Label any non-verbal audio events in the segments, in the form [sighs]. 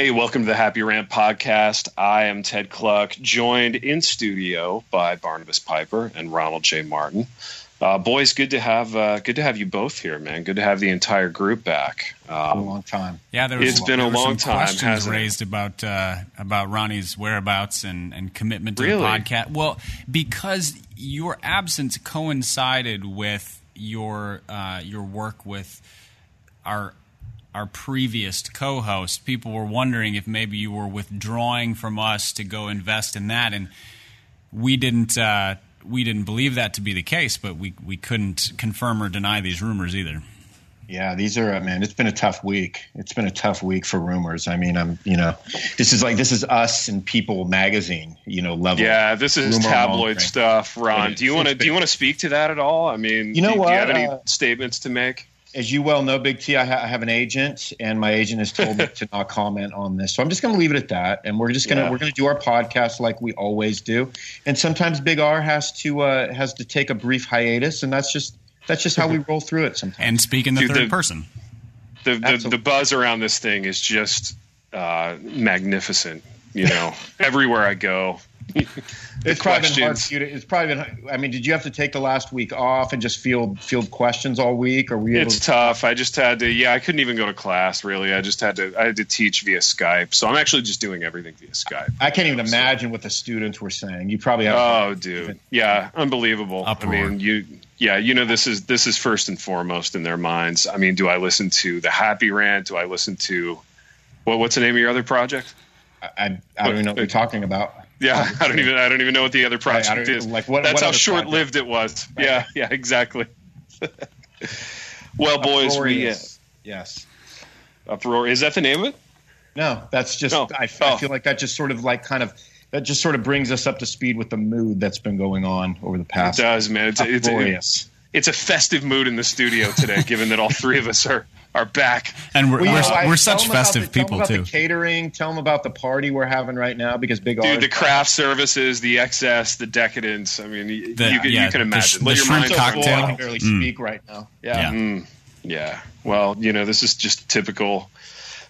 Hey, welcome to the Happy Rant podcast. I am Ted Kluck, joined in studio by Barnabas Piper and Ronald J. Martin. Uh, boys, good to have uh, good to have you both here, man. Good to have the entire group back. Um, a long time. Yeah, there was, it's been a long time. Questions raised it? about uh, about Ronnie's whereabouts and, and commitment to really? the podcast. Well, because your absence coincided with your uh, your work with our our previous co-host, people were wondering if maybe you were withdrawing from us to go invest in that, and we didn't. Uh, we didn't believe that to be the case, but we we couldn't confirm or deny these rumors either. Yeah, these are uh, man. It's been a tough week. It's been a tough week for rumors. I mean, I'm you know, this is like this is us and People magazine, you know, level. Yeah, this is tabloid stuff. Ron, do you want to do you want to speak to that at all? I mean, you know do, what? Do you have any uh, statements to make? As you well know, Big T, I, ha- I, have an agent, and my agent has told me [laughs] to not comment on this. So I'm just going to leave it at that, and we're just going to Yeah. we're going to do our podcast like we always do. And sometimes Big R has to uh, has to take a brief hiatus, and that's just that's just how we roll through it. Sometimes. And speak in the Dude, third the- person. The the, Absolutely. the buzz around this thing is just uh, magnificent. You know, everywhere I go, the [laughs] it's probably been hard for you to. It's probably been. I mean, did you have to take the last week off and just field field questions all week, or were you able It's to? tough. I just had to. Yeah, I couldn't even go to class. Really, I just had to. I had to teach via Skype. So I'm actually just doing everything via Skype. I can't even imagine what the students were saying. You probably have. Oh, dude. Yeah, unbelievable. Uproar. I mean, you. Yeah, you know this is this is first and foremost in their minds. I mean, do I listen to the Happy Rant? Do I listen to what? What's the name of your other project? I, I don't even know what you're talking about. Yeah, I don't even I don't even know what the other Right, project is. like, what- That's what how short lived it was. Yeah, yeah, exactly. well, boys, we uh. Yes. uproar. Is that the name of it? No, that's just. No. I, Oh. I feel like that just sort of like kind of that just sort of brings us up to speed with the mood that's been going on over the past. It does, man. It's it's, Uproarious. It's a festive mood in the studio today, given that all three of us are are back. And we're, Well, we're, know, I- we're such festive the- tell them people about too. The catering. Tell them about the party we're having right now because Big R. Dude, the craft services, the excess, the decadence. I mean, you, The- you, can, yeah, you can imagine. sh- Let the your shrimp mind so go. full, cocktail. I can barely Mm. speak right now. Yeah. Yeah. Mm, yeah. Well, you know, this is just typical,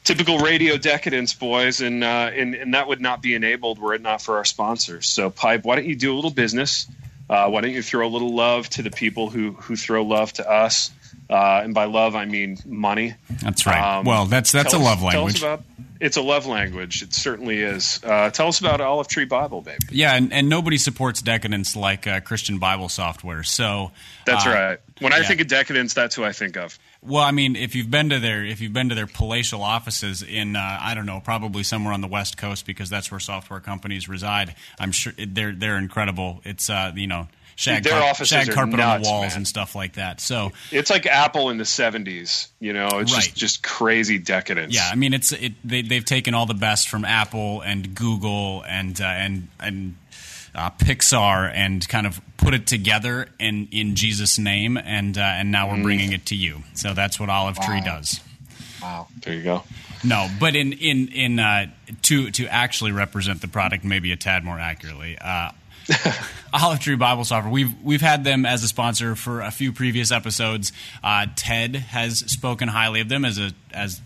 typical radio decadence, boys, and uh, and and that would not be enabled were it not for our sponsors. So, Pipe, why don't you do a little business? Uh, why don't you throw a little love to the people who who throw love to us? Uh, and by love, I mean money. That's right. Um, well, that's that's a us- love language. about. It's a love language. It certainly is. Uh, tell us about Olive Tree Bible, baby. Yeah, and, and nobody supports decadence like uh, Christian Bible software. So That's uh, right. When I yeah. think of decadence, that's who I think of. Well, I mean, if you've been to their if you've been to their palatial offices in uh, I don't know, probably somewhere on the West Coast because that's where software companies reside. I'm sure they're they're incredible. It's uh, you know shag, Their car- shag carpet on the walls man. and stuff like that. So It's like Apple in the '70s. You know, it's Right. just just crazy decadence. yeah, I mean, it's it they they've taken all the best from Apple and Google and uh, and and. Uh, Pixar and kind of put it together in, in Jesus' name, and uh, and now we're Mm. bringing it to you. So that's what Olive Tree does. Wow. There you go. No, but in in in uh, to to actually represent the product maybe a tad more accurately. Uh, [laughs] Olive Tree Bible Software. We've we've had them as a sponsor for a few previous episodes. Uh, Ted has spoken highly of them as a as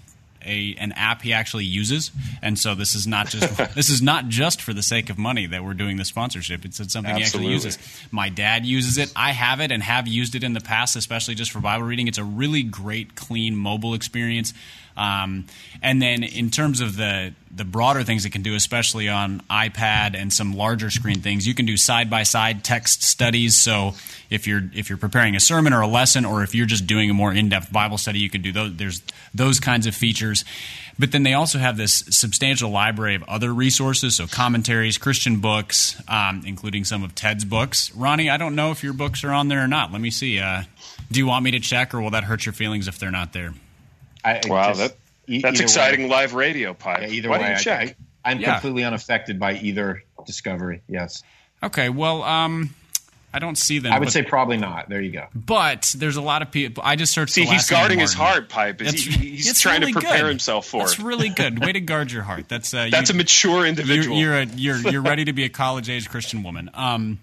a an app he actually uses, and so this is not just [laughs] this is not just for the sake of money that we're doing the sponsorship. It's something he actually uses. My dad uses it. I have it and have used it in the past, especially just for Bible reading. It's a really great, clean mobile experience. Um, and then in terms of the the broader things it can do, especially on iPad and some larger screen things, you can do side by side text studies. So if you're if you're preparing a sermon or a lesson, or if you're just doing a more in depth Bible study, you can do those. There's those kinds of features. But then they also have this substantial library of other resources, so commentaries, Christian books, um, including some of Ted's books. Ronnie, I don't know if your books are on there or not. Let me see. Uh, do you want me to check, or will that hurt your feelings if they're not there? I, I Wow, just- that e- that's exciting Way, live radio, Pipe. yeah, either Why way, don't you I- check? I, am Yeah. completely unaffected by either discovery. Yes, Okay, well, um, I don't see them. I would but, say probably not. There you go. but there's a lot of people. I just searched. See, the he's last guarding his heart, Pipe. Is That's- he, he's it's trying really to prepare good. himself for That's it. really [laughs] good. Way to guard your heart. That's uh, That's you, a mature you're, individual. you're, a, you're you're ready to be a college age Christian woman. Um,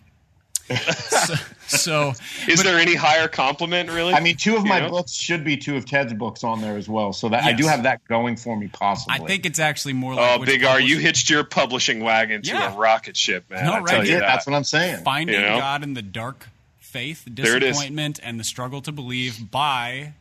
so, so is there any higher compliment, really? I mean, two of You my know? books should be two of Ted's books on there as well. So that I do have that going for me, possibly. I think it's actually more oh, like Oh, Big R, you hitched your publishing wagon to Yeah. a rocket ship, man. No, I right tell you here. that. that's what I'm saying. Finding You know? God in the Dark Faith, There it is. Disappointment, and the Struggle to Believe by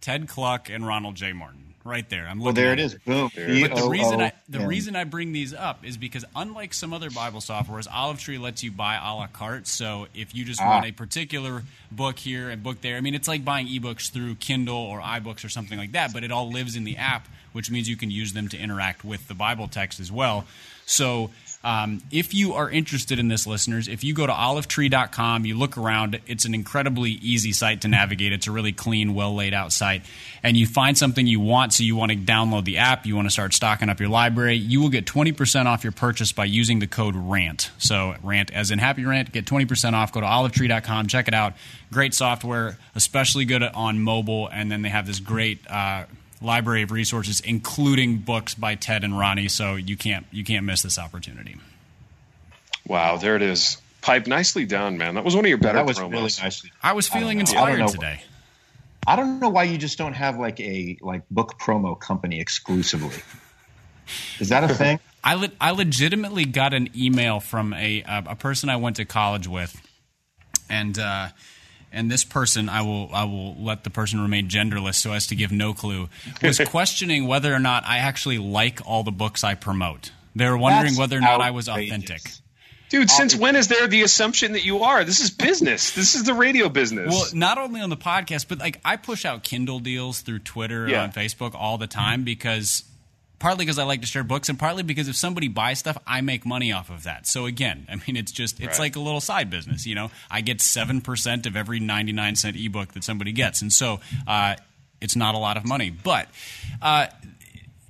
Ted Kluck and Ronald J. Martin. Right there. I'm looking Well, there at it is. Boom. But the reason I the reason I bring these up is because unlike some other Bible softwares, Olive Tree lets you buy a la carte. So if you just Ah. want a particular book here and book there, I mean it's like buying ebooks through Kindle or iBooks or something like that, but it all lives in the app, which means you can use them to interact with the Bible text as well. So um, if you are interested in this, listeners, if you go to olivetree.com, you look around, it's an incredibly easy site to navigate. It's a really clean, well laid out site. And you find something you want, so you want to download the app, you want to start stocking up your library, you will get 20% off your purchase by using the code RANT. So, RANT as in Happy Rant, get 20% off. Go to olivetree.com, check it out. Great software, especially good on mobile. And then they have this great. Uh, library of resources, including books by Ted and Ronnie. So you can't you can't miss this opportunity. Wow, there it is. Pipe, nicely done, man. That was one of your better that was promos. really nicely. I was feeling I don't. I inspired today. I don't know why you just don't have like a like book promo company exclusively. Is that a [laughs] thing? I le- I legitimately got an email from a a, a person I went to college with, and uh, and this person I will I will let the person remain genderless so as to give no clue was [laughs] questioning whether or not I actually like all the books I promote. They were wondering That's whether or not I was authentic. Dude, since when is there the assumption that you are? This is business. This is the radio business. Well, not only on the podcast, but like I push out Kindle deals through Twitter Yeah. and on Facebook all the time because partly because I like to share books and partly because if somebody buys stuff, I make money off of that. So again, I mean, it's just it's Right. like a little side business. You know, I get seven percent of every ninety nine cent ebook that somebody gets, and so uh, it's not a lot of money, but. Uh,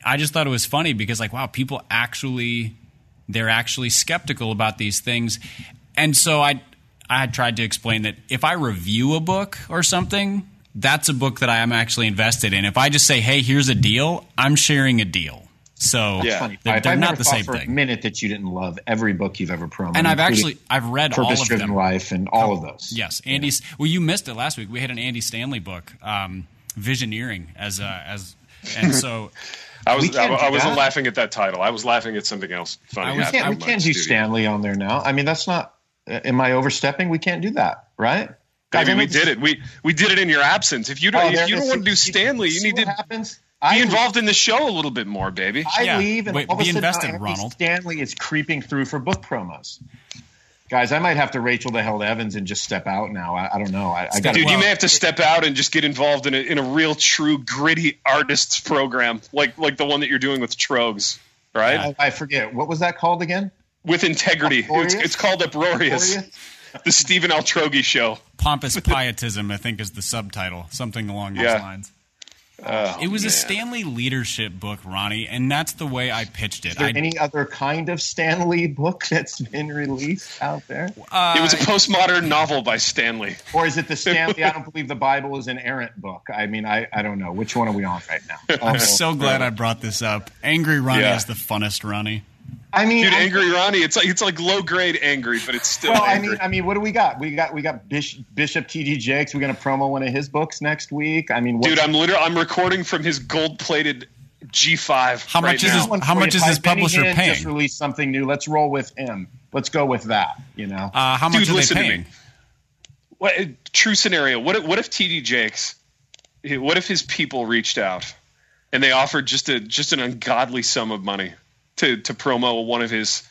I just thought it was funny because like wow, people actually they're actually skeptical about these things. And so I I had tried to explain that if I review a book or something, that's a book that I am actually invested in. If I just say, "Hey, here's a deal," I'm sharing a deal. So Yeah. Funny. they're, I've they're never not the thought same for a minute that you didn't love every book you've ever promoted. And I've actually I've read all of Purpose-Driven them. Life and all of those. Yes, Andy. Well, you missed it last week. We had an Andy Stanley book, um, Visioneering, as uh, as and so [laughs] I was I, I wasn't that. laughing at that title. I was laughing at something else funny. We can't, we can't do studio. Stanley on there now. I mean, that's not. uh, Am I overstepping? We can't do that, right? I mean, we did it. We we did it in your absence. If you don't, Oh, if you don't want to do Stanley, you see need to what happens. be I involved in the show a little bit more, baby. I Yeah. leave, and Wait, all of be a sudden, invested, uh, Andy Ronald. Stanley is creeping through for book promos. Guys, I might have to Rachel Held Evans and just step out now. I, I don't know. I, I got Dude, Well- you may have to step out and just get involved in a in a real, true, gritty artists program, like like the one that you're doing with Trogs, right? Yeah. I, I forget what was that called again. With integrity. It's, it's called Uproarious. Uproarious? The Stephen Altrogge show. pompous pietism, I think, is the subtitle, something along those Yeah. lines. Oh, It was a. Stanley leadership book, Ronnie, and that's the way I pitched it. Is there I, any other kind of Stanley [laughs] book that's been released out there, uh, It was a postmodern novel by Stanley. or is it the Stanley? I [laughs] don't believe the Bible is an errant book. I mean, I, I don't know which one are we on right now. I'm so glad I brought this up. Angry Ronnie Yeah. is the funnest Ronnie. I mean, Dude, angry Ronnie. It's like it's like low grade angry, but it's still Well, I mean, I mean, what do we got? We got we got Bishop, Bishop T.D. Jakes. We're going to promo one of his books next week. I mean, what, Dude, I'm literally I'm recording from his gold plated G5. How right much is now. his- One how for much you. is his publisher Hinn paying? Just released something new. Let's roll with him. Let's go with that. You know, Uh, how much Dude, are listen to paying? me. What true scenario? What if, what if TD Jakes? What if his people reached out and they offered just a just an ungodly sum of money to to promo one of his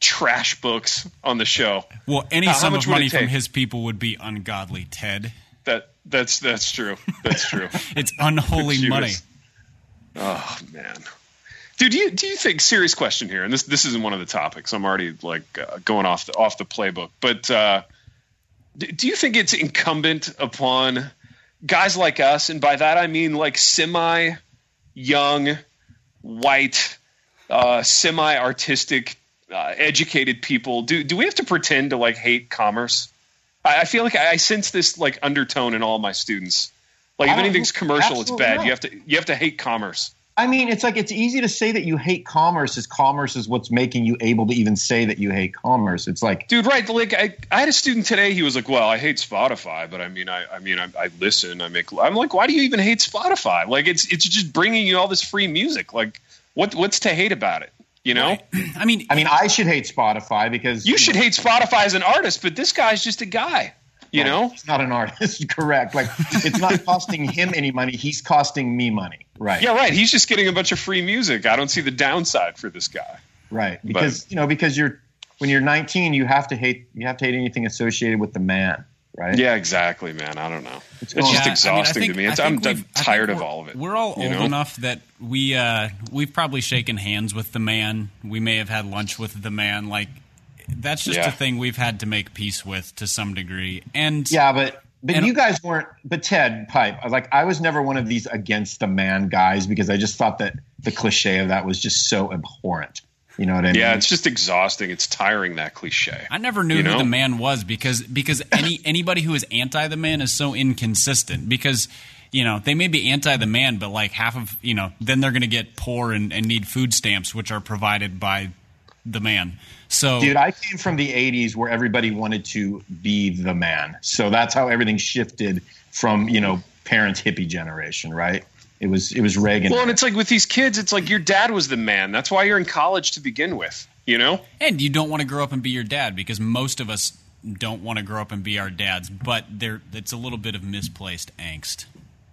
trash books on the show? Well, any how sum of money from his people would be ungodly, Ted. That that's that's true. That's true. [laughs] It's unholy money. Oh man, dude, do you do you think? Serious question here, and this this isn't one of the topics. I'm already like uh, going off the off the playbook, but uh, do, do you think it's incumbent upon guys like us, and by that I mean like semi young, white, uh, semi artistic, uh, educated people? Do do we have to pretend to like hate commerce? I, I feel like I, I sense this like undertone in all my students. Like if anything's commercial, it's bad. not. You have to you have to hate commerce. I mean, it's like it's easy to say that you hate commerce, as commerce is what's making you able to even say that you hate commerce. It's like, dude, right? Like, I, I had a student today. He was like, "Well, I hate Spotify, but I mean, I, I mean, I, I listen. I make. I'm like, why do you even hate Spotify? Like, it's it's just bringing you all this free music. Like, what what's to hate about it? You know? Right. [clears throat] I mean, I mean, I should hate Spotify because you, you should know, hate Spotify as an artist, but this guy's just a guy. You know, he's not an artist. [laughs] Correct. Like it's not [laughs] costing him any money. He's costing me money. Right. Yeah. Right. He's just getting a bunch of free music. I don't see the downside for this guy. Right. Because but, you know, because you're when you're 19, you have to hate you have to hate anything associated with the man. Right. Yeah. Exactly, man. I don't know. It's, it's just exhausting I mean, I think, to me. I'm, I'm tired of all of it. We're all old know? enough that we uh, we've probably shaken hands with the man. We may have had lunch with the man. Like that's just yeah. a thing we've had to make peace with to some degree. And yeah, but but and, you guys weren't. But Ted Pipe, like I was never one of these against the man guys because I just thought that the cliche of that was just so abhorrent. You know what I mean? Yeah, it's just exhausting. It's tiring that cliche. I never knew you who the man was because because any [laughs] anybody who is anti the man is so inconsistent because you know they may be anti the man but like half of you know then they're going to get poor and, and need food stamps which are provided by the man. So, dude, I came from the '80s where everybody wanted to be the man. So that's how everything shifted from you know parents' hippie generation, right? It was it was Reagan. Well, and it's like with these kids, it's like your dad was the man. That's why you're in college to begin with, you know. And you don't want to grow up and be your dad because most of us don't want to grow up and be our dads. But there, it's a little bit of misplaced angst.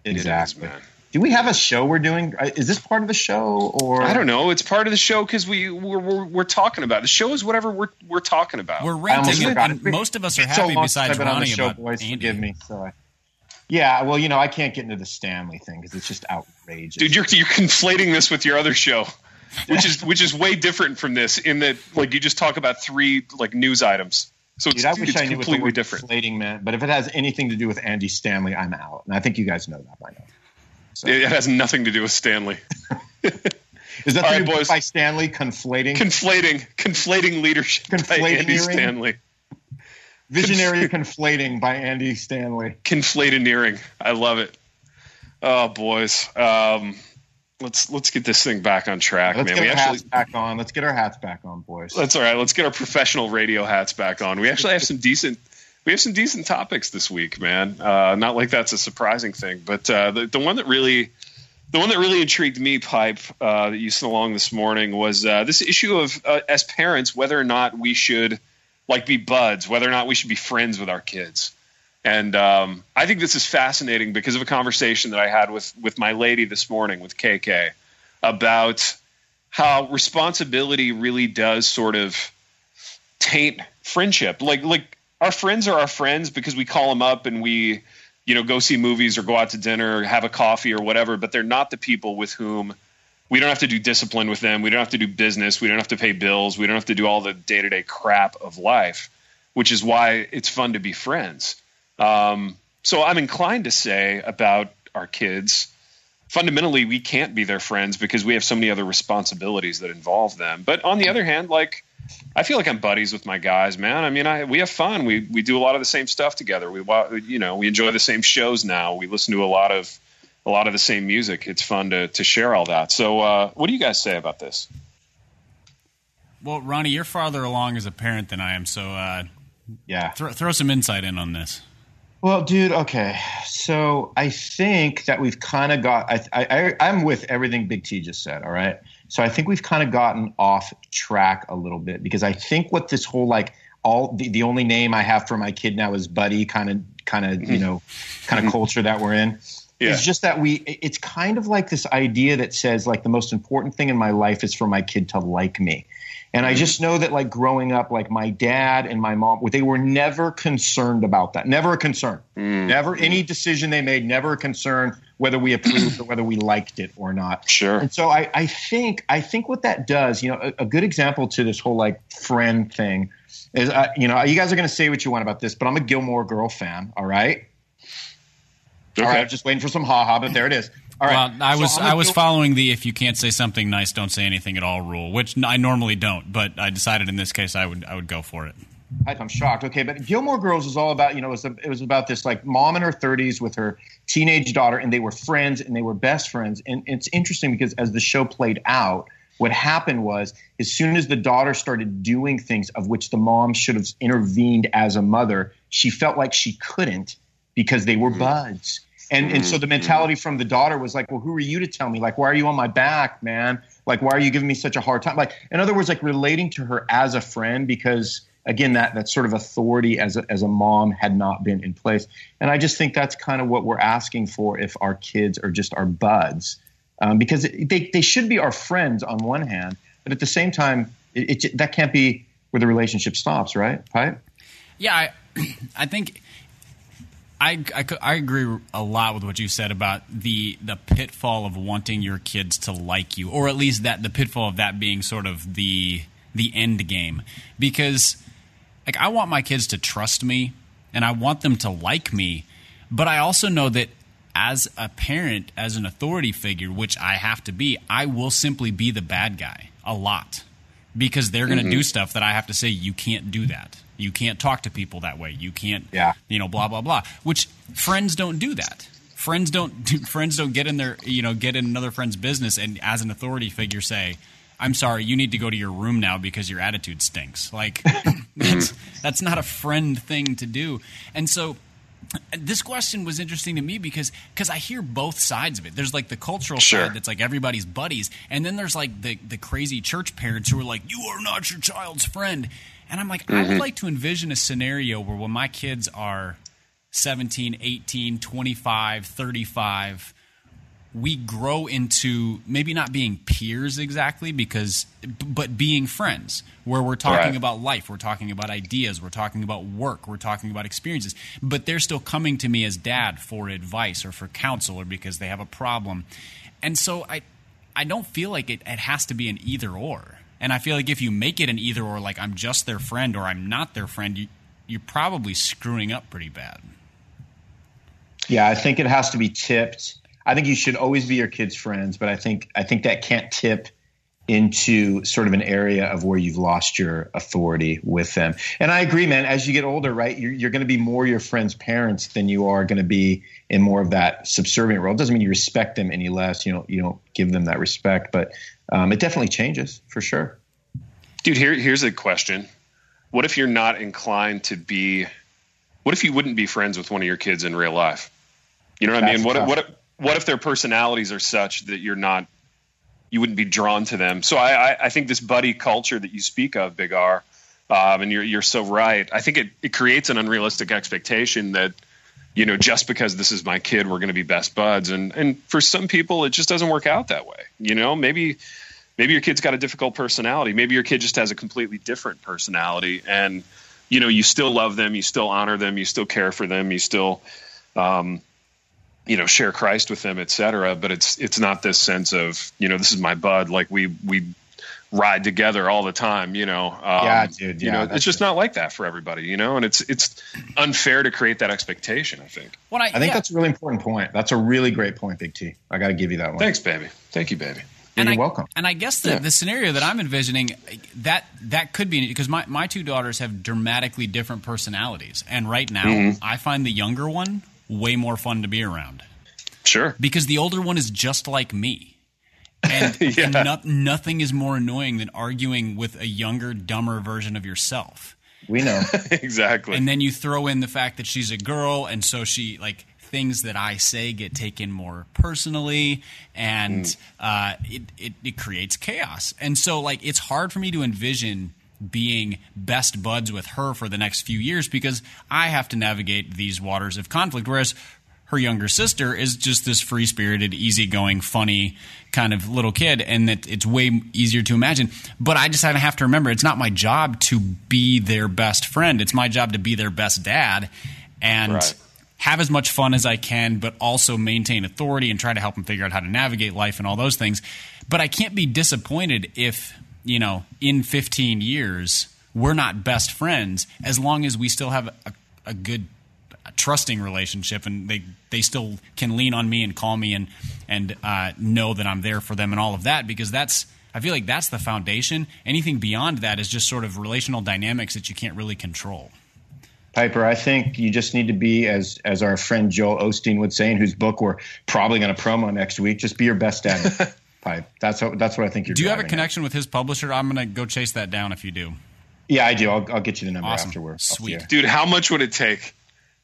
Exactly. man do we have a show we're doing? Uh, is this part of the show or I don't know. It's part of the show because we we're, we're, we're, talking about the show is whatever we're we're talking about. We're ranting, and, and most of us are happy. So besides Ronnie, on the show, about boys, Andy. Forgive me. So I, yeah, well, you know, I can't get into the Stanley thing because it's just outrageous. Dude, you're you're conflating this with your other show, which is which is way different from this. In that, like, you just talk about three like news items. So Dude, I wish I knew completely different. Inflating meant, but if it has anything to do with Andy Stanley, I'm out, and I think you guys know that by now. So. It has nothing to do with Stanley. [laughs] Is that the right, boys. by Stanley conflating? Conflating, conflating leadership conflating by Andy Stanley. Visionary conflating by Andy Stanley. Conflatineering. I love it. Oh boys, um, let's let's get this thing back on track, let's man. Get we our actually hats back on. Let's get our hats back on, boys. That's all right. Let's get our professional radio hats back on. We actually have some decent we have some decent topics this week, man. Uh, not like that's a surprising thing, but uh, the the one that really the one that really intrigued me, Pipe, uh, that you sent along this morning was uh, this issue of uh, as parents whether or not we should like be buds, whether or not we should be friends with our kids. And um, I think this is fascinating because of a conversation that I had with with my lady this morning with KK about how responsibility really does sort of taint friendship. Like like our friends are our friends because we call them up and we you know go see movies or go out to dinner or have a coffee or whatever but they're not the people with whom we don't have to do discipline with them we don't have to do business we don't have to pay bills we don't have to do all the day-to-day crap of life which is why it's fun to be friends um, so i'm inclined to say about our kids fundamentally we can't be their friends because we have so many other responsibilities that involve them but on the other hand like I feel like I'm buddies with my guys, man. I mean, I we have fun. We we do a lot of the same stuff together. We you know we enjoy the same shows now. We listen to a lot of a lot of the same music. It's fun to to share all that. So, uh, what do you guys say about this? Well, Ronnie, you're farther along as a parent than I am, so uh, yeah, th- throw some insight in on this. Well, dude, okay. So I think that we've kind of got. I, I, I'm with everything Big T just said. All right. So I think we've kind of gotten off track a little bit because I think what this whole like all the, the only name I have for my kid now is Buddy kind of kind of you know kind of culture that we're in. Yeah. It's just that we it's kind of like this idea that says like the most important thing in my life is for my kid to like me. And I just know that, like growing up, like my dad and my mom, they were never concerned about that. Never a concern. Mm. Never any decision they made, never a concern whether we approved or whether we liked it or not. Sure. And so I, I think, I think what that does, you know, a, a good example to this whole like friend thing is, uh, you know, you guys are going to say what you want about this, but I'm a Gilmore Girl fan. All right. Okay. All right, just waiting for some haha, but there it is. All right. Well, I was so I was following the if you can't say something nice, don't say anything at all rule, which I normally don't, but I decided in this case I would I would go for it. I'm shocked. Okay, but Gilmore Girls is all about you know it was, it was about this like mom in her 30s with her teenage daughter, and they were friends and they were best friends. And it's interesting because as the show played out, what happened was as soon as the daughter started doing things of which the mom should have intervened as a mother, she felt like she couldn't because they were mm-hmm. buds. And and so the mm-hmm. mentality from the daughter was like, well, who are you to tell me? Like, why are you on my back, man? Like, why are you giving me such a hard time? Like, in other words, like relating to her as a friend because again, that that sort of authority as a, as a mom had not been in place. And I just think that's kind of what we're asking for if our kids are just our buds, um, because it, they they should be our friends on one hand, but at the same time, it, it that can't be where the relationship stops, right? Right? Yeah, I, [clears throat] I think I, I, I, agree a lot with what you said about the the pitfall of wanting your kids to like you, or at least that the pitfall of that being sort of the the end game. Because like I want my kids to trust me and I want them to like me, but I also know that as a parent, as an authority figure, which I have to be, I will simply be the bad guy a lot because they're going to mm-hmm. do stuff that I have to say you can't do that. You can't talk to people that way. You can't, yeah. you know, blah blah blah. Which friends don't do that. Friends don't do, [laughs] friends don't get in their you know get in another friend's business and as an authority figure say, "I'm sorry, you need to go to your room now because your attitude stinks." Like [laughs] that's that's not a friend thing to do. And so this question was interesting to me because because I hear both sides of it. There's like the cultural sure. side that's like everybody's buddies, and then there's like the the crazy church parents who are like, "You are not your child's friend," And I'm like, mm-hmm. I would mm-hmm. like to envision a scenario where when my kids are 17, 18, 25, 35, we grow into maybe not being peers exactly because but being friends where we're talking right. about life we're talking about ideas we're talking about work we're talking about experiences but they're still coming to me as dad for advice or for counsel or because they have a problem and so i i don't feel like it, it has to be an either or and I feel like if you make it an either or, like I'm just their friend or I'm not their friend, you, you're probably screwing up pretty bad. Yeah, I think it has to be tipped. I think you should always be your kids' friends, but I think I think that can't tip into sort of an area of where you've lost your authority with them. And I agree, man. As you get older, right, you're, you're going to be more your friends' parents than you are going to be in more of that subservient role. It doesn't mean you respect them any less. You know, you don't give them that respect, but um, it definitely changes for sure. Dude, here here's a question: What if you're not inclined to be? What if you wouldn't be friends with one of your kids in real life? You know what That's I mean? What tough. what if, what if their personalities are such that you're not you wouldn't be drawn to them? So I I, I think this buddy culture that you speak of, Big R, um, and you're you're so right. I think it it creates an unrealistic expectation that you know, just because this is my kid, we're going to be best buds. And and for some people, it just doesn't work out that way. You know, maybe maybe your kid's got a difficult personality. Maybe your kid just has a completely different personality, and you know, you still love them, you still honor them, you still care for them, you still, um, you know, share Christ with them, etc. But it's it's not this sense of you know, this is my bud. Like we we ride together all the time, you know. Um, yeah, dude. Yeah, you know, it's just not like that for everybody, you know, and it's it's unfair to create that expectation. I think. Well, I, I think yeah. that's a really important point. That's a really great point, Big T. I got to give you that one. Thanks, baby. Thank you, baby. And You're I, welcome. And I guess the, yeah. the scenario that I'm envisioning that that could be because my, my two daughters have dramatically different personalities, and right now mm-hmm. I find the younger one way more fun to be around. Sure. Because the older one is just like me. And, [laughs] yeah. no, nothing is more annoying than arguing with a younger, dumber version of yourself. We know. [laughs] exactly. And then you throw in the fact that she's a girl, and so she, like, things that I say get taken more personally, and mm. uh, it, it, it creates chaos. And so, like, it's hard for me to envision being best buds with her for the next few years because I have to navigate these waters of conflict. Whereas her younger sister is just this free spirited, easygoing, funny kind of little kid, and that it's way easier to imagine. But I just have to remember it's not my job to be their best friend. It's my job to be their best dad and right. have as much fun as I can, but also maintain authority and try to help them figure out how to navigate life and all those things. But I can't be disappointed if, you know, in 15 years, we're not best friends as long as we still have a, a good trusting relationship, and they they still can lean on me and call me and and uh, know that I'm there for them and all of that because that's I feel like that's the foundation. Anything beyond that is just sort of relational dynamics that you can't really control. Piper, I think you just need to be, as as our friend Joel Osteen would say, in whose book we're probably going to promo next week. Just be your best dad. [laughs] Pipe. That's what that's what I think you're. Do you have a driving at. connection with his publisher? I'm going to go chase that down if you do. Yeah, I do. I'll, I'll get you the number Awesome. after Sweet. Dude, how much would it take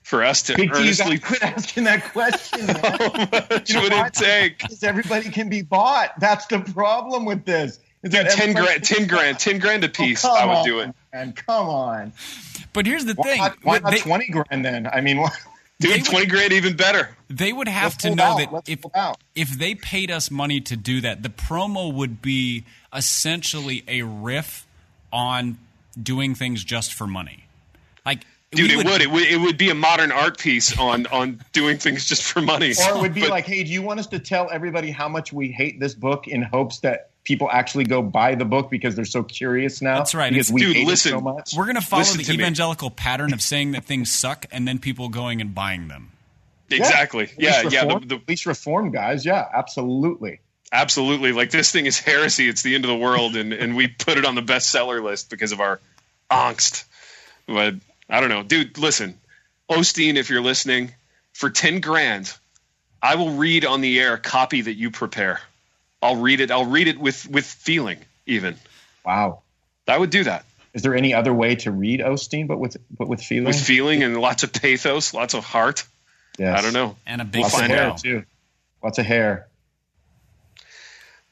for us to Big earnestly [laughs] quit asking that question. [laughs] man. how much You know would it take? Because everybody can be bought. That's the problem with this. is Dude, ten grand, ten grand, ten grand a Oh, piece. come I would on, do it, And come on. But here's the Why thing: not, why not they, twenty grand then? I mean, [laughs] what? They dude. would- Twenty grand, even better. they would have Let's to know out. that Let's if if they paid us money to do that, the promo would be essentially a riff on doing things just for money. Like, Dude, we it would. It would. It would be a modern art piece on on doing things just for money. Or it would be But- like, hey, do you want us to tell everybody how much we hate this book in hopes that people actually go buy the book because they're so curious now? That's right. Because It's- we Dude, hate listen. it so much. We're going to follow Listen the to me. evangelical pattern of saying that things suck and then people going and buying them. exactly. At Yeah, least yeah. The, the, at least reform guys. Yeah, absolutely. absolutely. Like this thing is heresy. It's the end of the world, and and we put it on the bestseller list because of our angst. But I don't know, dude. Listen, Osteen, if you're listening, for ten grand, I will read on the air a copy that you prepare. I'll read it. I'll read it with with feeling. Even Wow. I would do that Is there any other way to read Osteen but with but with feeling? with feeling and lots of pathos, lots of heart. Yes. I don't know. And a big Lots of find hair smile. too. Lots of hair.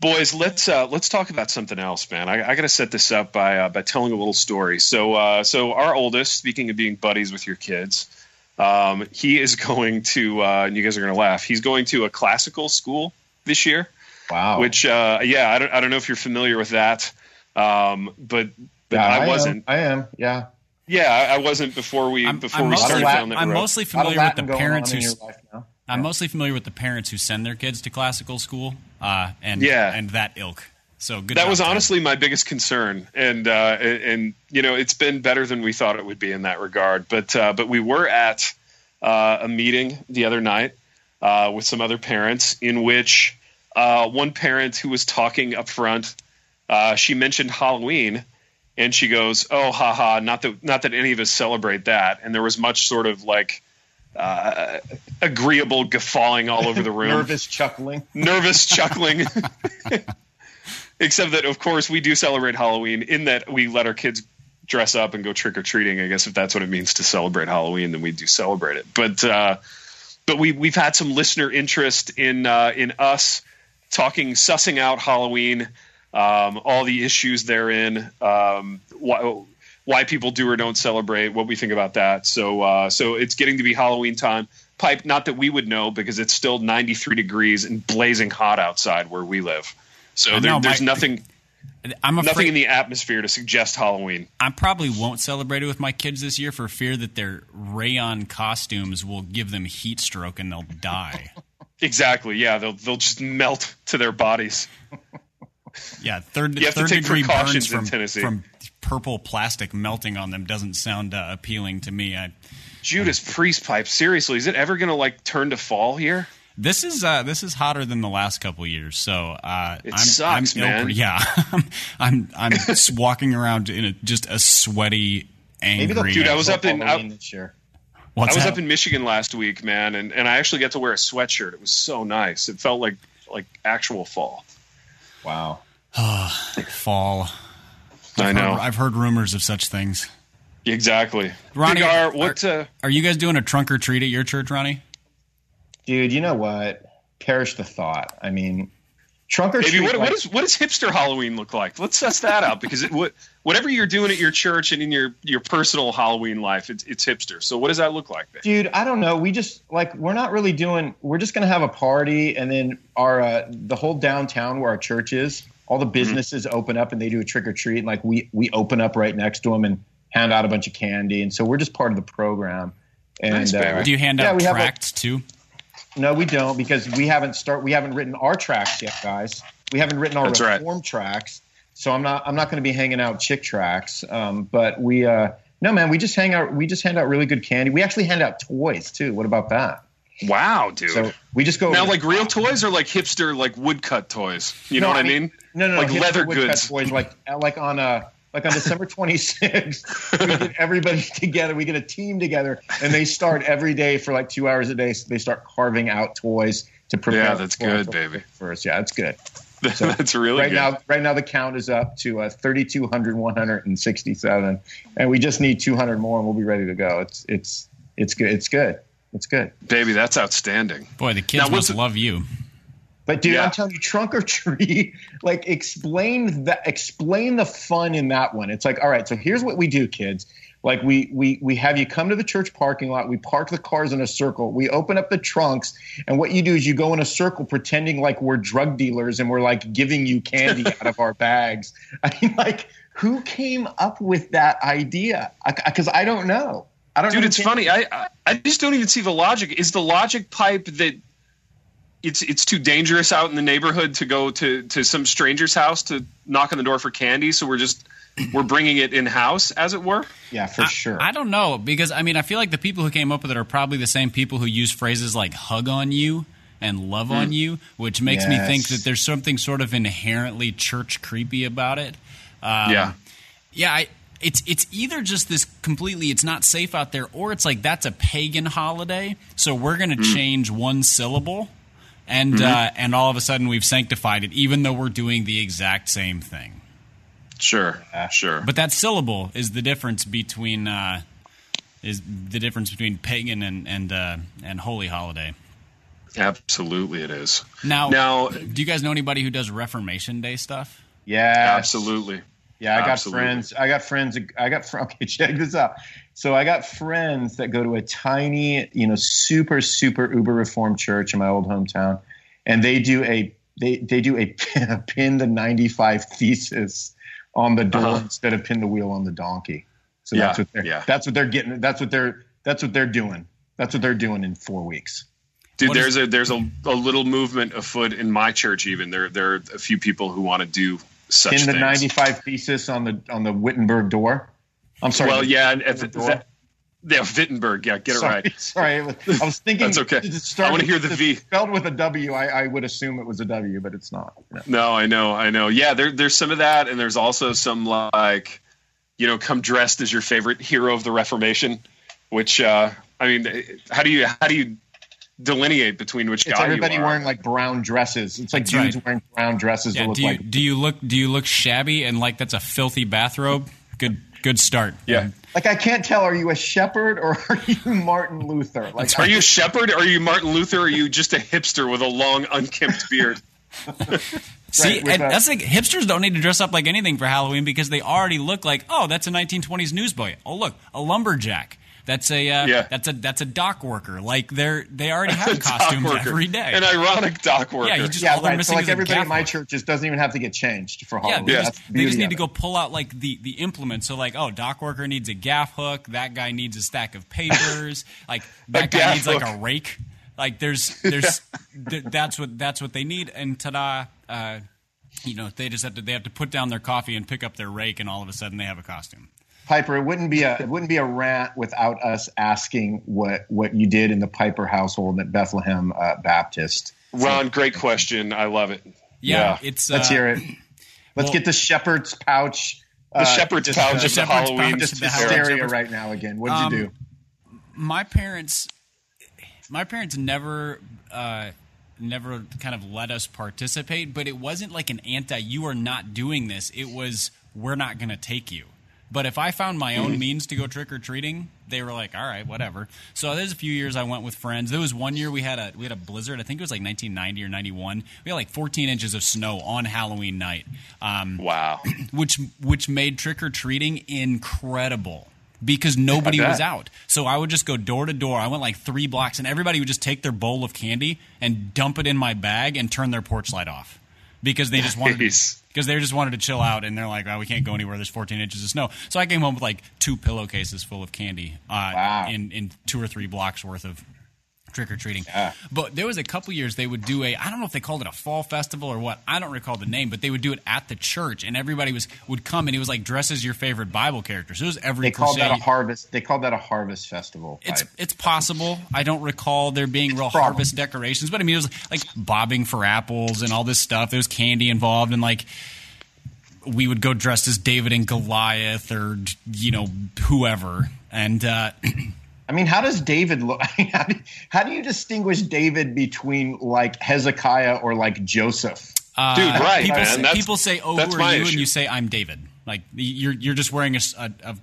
Boys, let's uh, let's talk about something else, man. I, I got to set this up by uh, by telling a little story. So, uh, so our oldest, speaking of being buddies with your kids, um, he is [laughs] going to, uh, and you guys are going to laugh. He's going to a classical school this year, Wow. which, uh, yeah, I don't, I don't know if you're familiar with that, um, but but yeah, I, am. wasn't. I am. Yeah. Yeah, I, I wasn't before we I'm- before I'm we started Latin- down that I'm road. mostly A lot of familiar with the going parents on who I'm mostly familiar with the parents who send their kids to classical school, uh, and Yeah. and that ilk. So good. that was honestly my biggest concern and uh and, you know it's been better than we thought it would be in that regard but uh but we were at uh a meeting the other night uh with some other parents in which uh one parent who was talking up front uh she mentioned halloween and she goes oh haha not that not that any of us celebrate that and there was much sort of like uh agreeable guffawing all over the room Nervous chuckling. nervous [laughs] chuckling. [laughs] Except that, of course, we do celebrate Halloween in that we let our kids dress up and go trick or treating. I guess if that's what it means to celebrate Halloween, then we do celebrate it. But uh, but we we've had some listener interest in uh, in us talking, sussing out Halloween, um, all the issues therein, um, why why people do or don't celebrate, what we think about that. So uh, so it's getting to be Halloween time. Pipe, not that we would know because it's still 93 degrees and blazing hot outside where we live. So there, know, there's my- nothing I'm afraid, nothing in the atmosphere to suggest Halloween. I probably won't celebrate it with my kids this year for fear that their rayon costumes will give them heat stroke and they'll die. [laughs] Exactly. Yeah, they'll they'll just melt to their bodies. Yeah, third You have to take degree burns precautions in Tennessee. from purple plastic melting on them doesn't sound uh, appealing to me. I, Judas Priest pipe. Seriously, is it ever going to like turn to fall here? This is uh, this is hotter than the last couple years, so uh, It I'm, sucks, I'm man. pre- [laughs] yeah, I'm I'm s- [laughs] walking around in a, just a sweaty, angry. Maybe Dude, I was up in- I- this year. What's I was that? up in Michigan last week, man, and, and I actually got to wear a sweatshirt. It was so nice. It felt like like actual fall. Wow. [sighs] fall. I I've know Heard, I've heard rumors of such things. exactly. Ronnie, Big R, are- what? uh, Are you guys doing a trunk or treat at your church, Ronnie? Dude, you know what? Perish the thought. I mean, trunk or maybe treat. what, like- what is what does hipster Halloween look like? Let's suss that out because it, what, whatever you're doing at your church and in your your personal Halloween life, it's it's hipster. So what does that look like? Babe? Dude, I don't know. We just like we're not really doing. We're just gonna have a party, and then our uh, the whole downtown where our church is, all Mm-hmm. the businesses open up and they do a trick or treat. And like we we open up right next to them and hand out a bunch of candy, and so we're just part of the program. And uh, Do you hand yeah, out a- tracts too? no, we don't because we haven't start. We haven't written our tracks yet, guys. We haven't written our That's right. reform tracks, so I'm not. I'm not going to be hanging out chick tracks. Um, but we, uh, no, man, we just hang out. We just hand out really good candy. We actually hand out toys too. What about that? Wow, dude. So we just go now, like real toys or like hipster, like woodcut toys. You know what I mean? No, no, like hipster leather goods. Boys, like like on uh like on December [laughs] 26th, we get everybody [laughs] together. We get a team together, and they start every day for like two hours a day. So they start carving out toys to prepare. Yeah, that's good, for- baby. First, yeah, that's good. [laughs] That's really right good. now, right now the count is up to uh, 3,200, 167, and we just need 200 more, and we'll be ready to go. It's it's it's good. It's good. It's good. baby, that's outstanding. Boy, the kids Now, what's must it- love you. But dude, Yeah. I'm telling you, trunk or [laughs] treat, like explain that explain the fun in that one. It's like, all right, so here's what we do, kids. Like we we we have you come to the church parking lot, we park the cars in a circle, we open up the trunks, and what you do is you go in a circle pretending like we're drug dealers and we're like giving you candy [laughs] out of our bags. I mean, like, who came up with that idea? Because I, don't know. I don't Dude, it's funny. I, I I just don't even see the logic. Is the logic pipe that it's it's too dangerous out in the neighborhood to go to to some stranger's house to knock on the door for candy? So we're just we're bringing it in house, as it were. Yeah, for sure. I don't know because I mean I feel like the people who came up with it are probably the same people who use phrases like "hug on you" and "love on you," which makes me think that there's something sort of inherently church creepy about it. Um, yeah. yeah. I, it's it's either just this completely it's not safe out there, or it's like that's a pagan holiday, so we're going to Mm. change one syllable, and Mm-hmm. uh, and all of a sudden we've sanctified it, even though we're doing the exact same thing. Sure. Sure. But that syllable is the difference between uh, is the difference between pagan and and uh, and holy holiday. Absolutely, it is. Now, Now, do you guys know anybody who does Reformation Day stuff? yeah, absolutely. Yeah, I got Absolutely. friends. I got friends. I got fr- [laughs] okay. Check this out. So I got friends that go to a tiny, you know, super super uber reformed church in my old hometown, and they do a they they do a [laughs] pin the ninety five thesis on the door Uh-huh. instead of pin the wheel on the donkey. So Yeah, that's what they're yeah. that's what they're getting. That's what they're that's what they're doing. That's what they're doing in four weeks. Dude, What there's is- a there's a, a little movement afoot in my church. Even there there are a few people who want to do such Pin the ninety five thesis on the on the Wittenberg door. I'm sorry. well, yeah, and, the door. that- yeah, Wittenberg. Yeah, get it sorry, right. Sorry, I was- thinking. That's okay. I wanna hear the V. Spelled with a W, I, I would assume it was a W, but it's not. No. No, I know, I know. Yeah, there, there's some of that, and there's also some like, you know, come dressed as your favorite hero of the Reformation. Which, uh, I mean, how do you how do you delineate between which It's guy everybody you are? wearing like brown dresses. It's like That's dudes right. wearing brown dresses Yeah. that look Do you like do you look do you look shabby and like that's a filthy bathrobe? Good good start. yeah. like I can't tell. Are you a shepherd or [laughs] are you Martin Luther? Like Are you a shepherd? Or are you Martin Luther? Or are you just a hipster with a long, unkempt beard? [laughs] See, Right, and a- that's like hipsters don't need to dress up like anything for Halloween because they already look like oh that's a 1920s newsboy. Oh look, a lumberjack. That's a uh, Yeah. that's a that's a dock worker. Like they're they already have [laughs] Dock costumes worker. every day. An ironic dock worker. Yeah, you just yeah, all missing So like everybody in my church just doesn't even have to get changed for Yeah, Halloween. they Yeah. just, the they just need to go pull out like the the implement. So like, oh, dock worker needs a gaff hook. That guy needs a stack of papers. [laughs] like that guy gaff needs like a rake. Like there's [laughs] there's th- that's what that's what they need. And ta-da, uh, you know, they just have to they have to put down their coffee and pick up their rake, and all of a sudden they have a costume. Piper, it wouldn't be a it wouldn't be a rant without us asking what what you did in the Piper household at Bethlehem uh, Baptist. Ron, great question. I love it. Yeah, Yeah. it's Let's uh, hear it. Let's well- get the shepherd's pouch. The shepherd's just, pouch uh, the shepherd's Halloween. pouch. just The Halloween hysteria shepherd's- right now again. What did Um, you do? my parents my parents never uh, never kind of let us participate but it wasn't like an anti you are not doing this it was we're not going to take you but if i found my own means to go trick-or-treating they were like all right whatever so there's a few years i went with friends there was one year we had a we had a blizzard i think it was like 1990 or 91 we had like 14 inches of snow on halloween night um, Wow. [clears throat] which which made trick or treating incredible because nobody was out. So I would just go door to door. I went like three blocks, and everybody would just take their bowl of candy and dump it in my bag and turn their porch light off because they just wanted Nice. Because they just wanted to chill out. And they're like, "Oh, we can't go anywhere. There's 14 inches of snow." So I came home with like two pillowcases full of candy uh, Wow. in in two or three blocks worth of trick or treating. Yeah. But there was a couple years they would do a I don't know if they called it a fall festival or what. I don't recall the name, but they would do it at the church and everybody was would come and it was like dresses your favorite Bible characters. So it was every They called that a harvest. They called that a harvest festival. It's I- it's possible. I don't recall there being real probable. harvest decorations, but I mean it was like bobbing for apples and all this stuff. There was candy involved and like we would go dressed as David and Goliath or you know whoever. And uh, [clears throat] I mean, how does David look? [laughs] how, do, how do you distinguish David between like Hezekiah or like Joseph? uh, Dude, right, people, man. say, That's- people say, "Oh, that's who are you?" issue. and you say, "I'm David." Like you're you're just wearing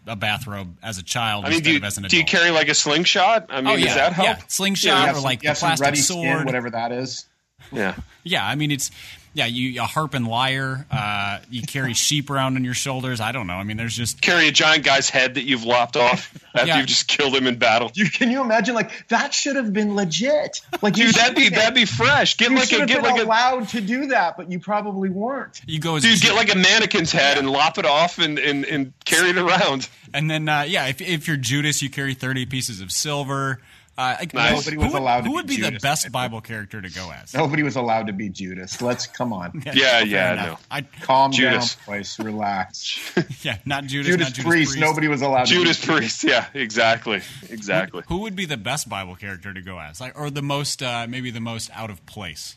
a bathrobe as a child I mean, instead do you, of as an adult. do you carry like a slingshot? I mean, Oh yeah, does that help? yeah, slingshot have or some- like you the plastic ready sword. skin, whatever that is. Yeah. Yeah, I mean it's yeah, you a harp and lyre. Uh, you carry sheep around on your shoulders. I don't know. I mean, there's just Carry a giant guy's head that you've lopped off after Yeah. you've just killed him in battle. You, can you imagine? Like that should have been legit. Like you Dude, that'd be should- that'd be fresh. Get like a have get been like a allowed to do that, but you probably weren't. you go as dude get like a mannequin's head and lop it off and and, and carry it around. and then uh, yeah, if if you're Judas, you carry thirty pieces of silver. Uh, like, Nice. who- Nobody was would- allowed Who be would be the best Bible character to go as? Nobody was allowed to be Judas. Let's come on, [laughs] Yeah, fair yeah, enough. I, calm Judas. down, boys. Relax. [laughs] yeah, not Judas, Judas, not Judas priest, Nobody was allowed. Judas to be Judas priest. Yeah, exactly, exactly. Who would be the best Bible character to go as, like, or the most, uh, maybe the most out of place?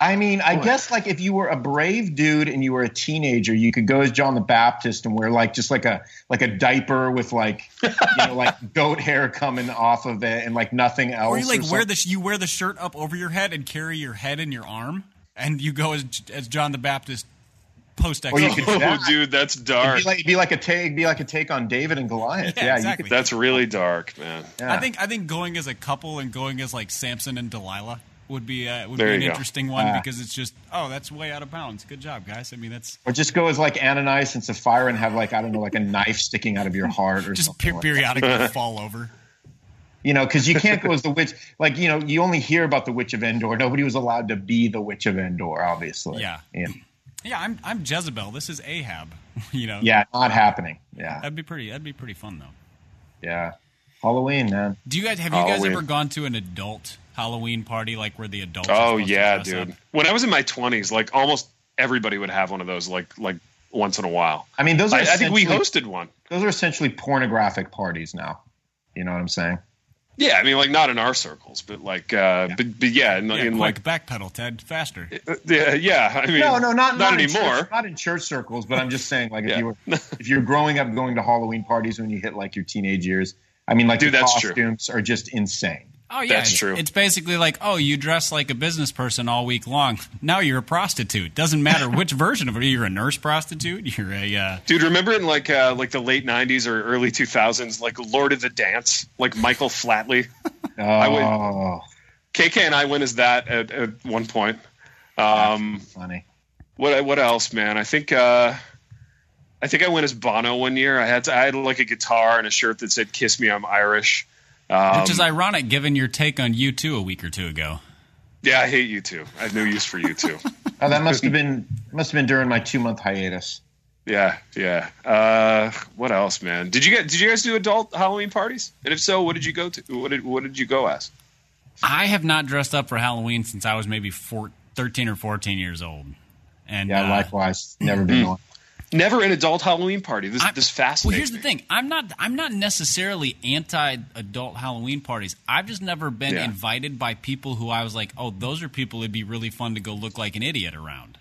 I mean, I guess like if you were a brave dude and you were a teenager, you could go as John the Baptist and wear like just like a like a diaper with like you know like [laughs] goat hair coming off of it and like nothing else. Or you like wear something. the you wear the shirt up over your head and carry your head in your arm, and you go as as John the Baptist post Or you could- [laughs] Oh, Yeah. dude, that's It'd dark. be like, it'd be like a take, be like a take on David and Goliath. Yeah, Yeah, exactly. You could, That's really dark, man. yeah. I think I think going as a couple and going as like Samson and Delilah would be uh, would There be an you go. interesting one Ah. because it's just oh that's way out of bounds. Good job, guys. I mean that's or just go as like Ananias and Sapphira and have like I don't know like a knife sticking out of your heart or just something. per- like periodically [laughs] fall over. You know, because you can't go as the witch. Like you know, you only hear about the witch of Endor. Nobody was allowed to be the witch of Endor, obviously. Yeah. yeah, Yeah, I'm I'm Jezebel. This is Ahab. [laughs] you know. yeah not happening. Yeah, That'd be pretty. That'd be pretty fun though. yeah. Halloween, man. Do you guys have you guys ever gone to an adult Halloween party like where the adults? are Oh to yeah, dress dude. up? When I was in my twenties, like almost everybody would have one of those, like like once in a while. I mean, those are I, I think we hosted one. those are essentially pornographic parties now. You know what I'm saying? Yeah, I mean, like not in our circles, but like, uh, but, but yeah, in, Yeah, in like, backpedal, Ted, faster. uh, yeah, yeah. I mean, No, no, not not, in anymore. church- not in church circles, but I'm just saying, like, if Yeah. you were if you're growing up going to Halloween parties when you hit like your teenage years, I mean, like Dude, the that's true. costumes are just insane. Oh yeah, That's true. It's basically like, oh, you dress like a business person all week long. Now you're a prostitute. Doesn't matter [laughs] which version of it. You're a nurse prostitute. You're a uh, Dude, remember in like uh, like the late '90s or early 2000s, like Lord of the Dance, like Michael Flatley. [laughs] Oh, would- KK and I went as that at, at one point. Um, funny. what what else, man? I think uh, I think I went as Bono one year. I had to, I had like a guitar and a shirt that said "Kiss Me, I'm Irish." Um, which is ironic given your take on U2 a week or two ago. yeah, I hate you too. I have no use for you too. [laughs] Oh, that must have been must have been during my two month hiatus. yeah, yeah. Uh, what else, man? Did you get? Did you guys do adult Halloween parties? And if so, what did you go to? What did What did you go as? I have not dressed up for Halloween since I was maybe four, 13 or 14 years old. And Yeah, uh, likewise. Never been one. Never an adult Halloween party. This I- this Well, fascinates here's the thing. I'm not. I'm not necessarily anti-adult Halloween parties. I've just never been Yeah. invited by people who I was like, oh, those are people it'd be really fun to go look like an idiot around.